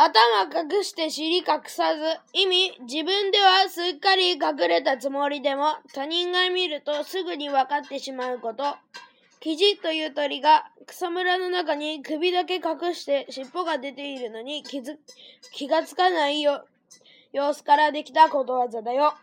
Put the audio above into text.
頭隠して尻隠さず。意味、自分ではすっかり隠れたつもりでも、他人が見るとすぐに分かってしまうこと。キジという鳥が草むらの中に首だけ隠して尻尾が出ているのに気づ気がつかないよ様子からできたことわざだよ。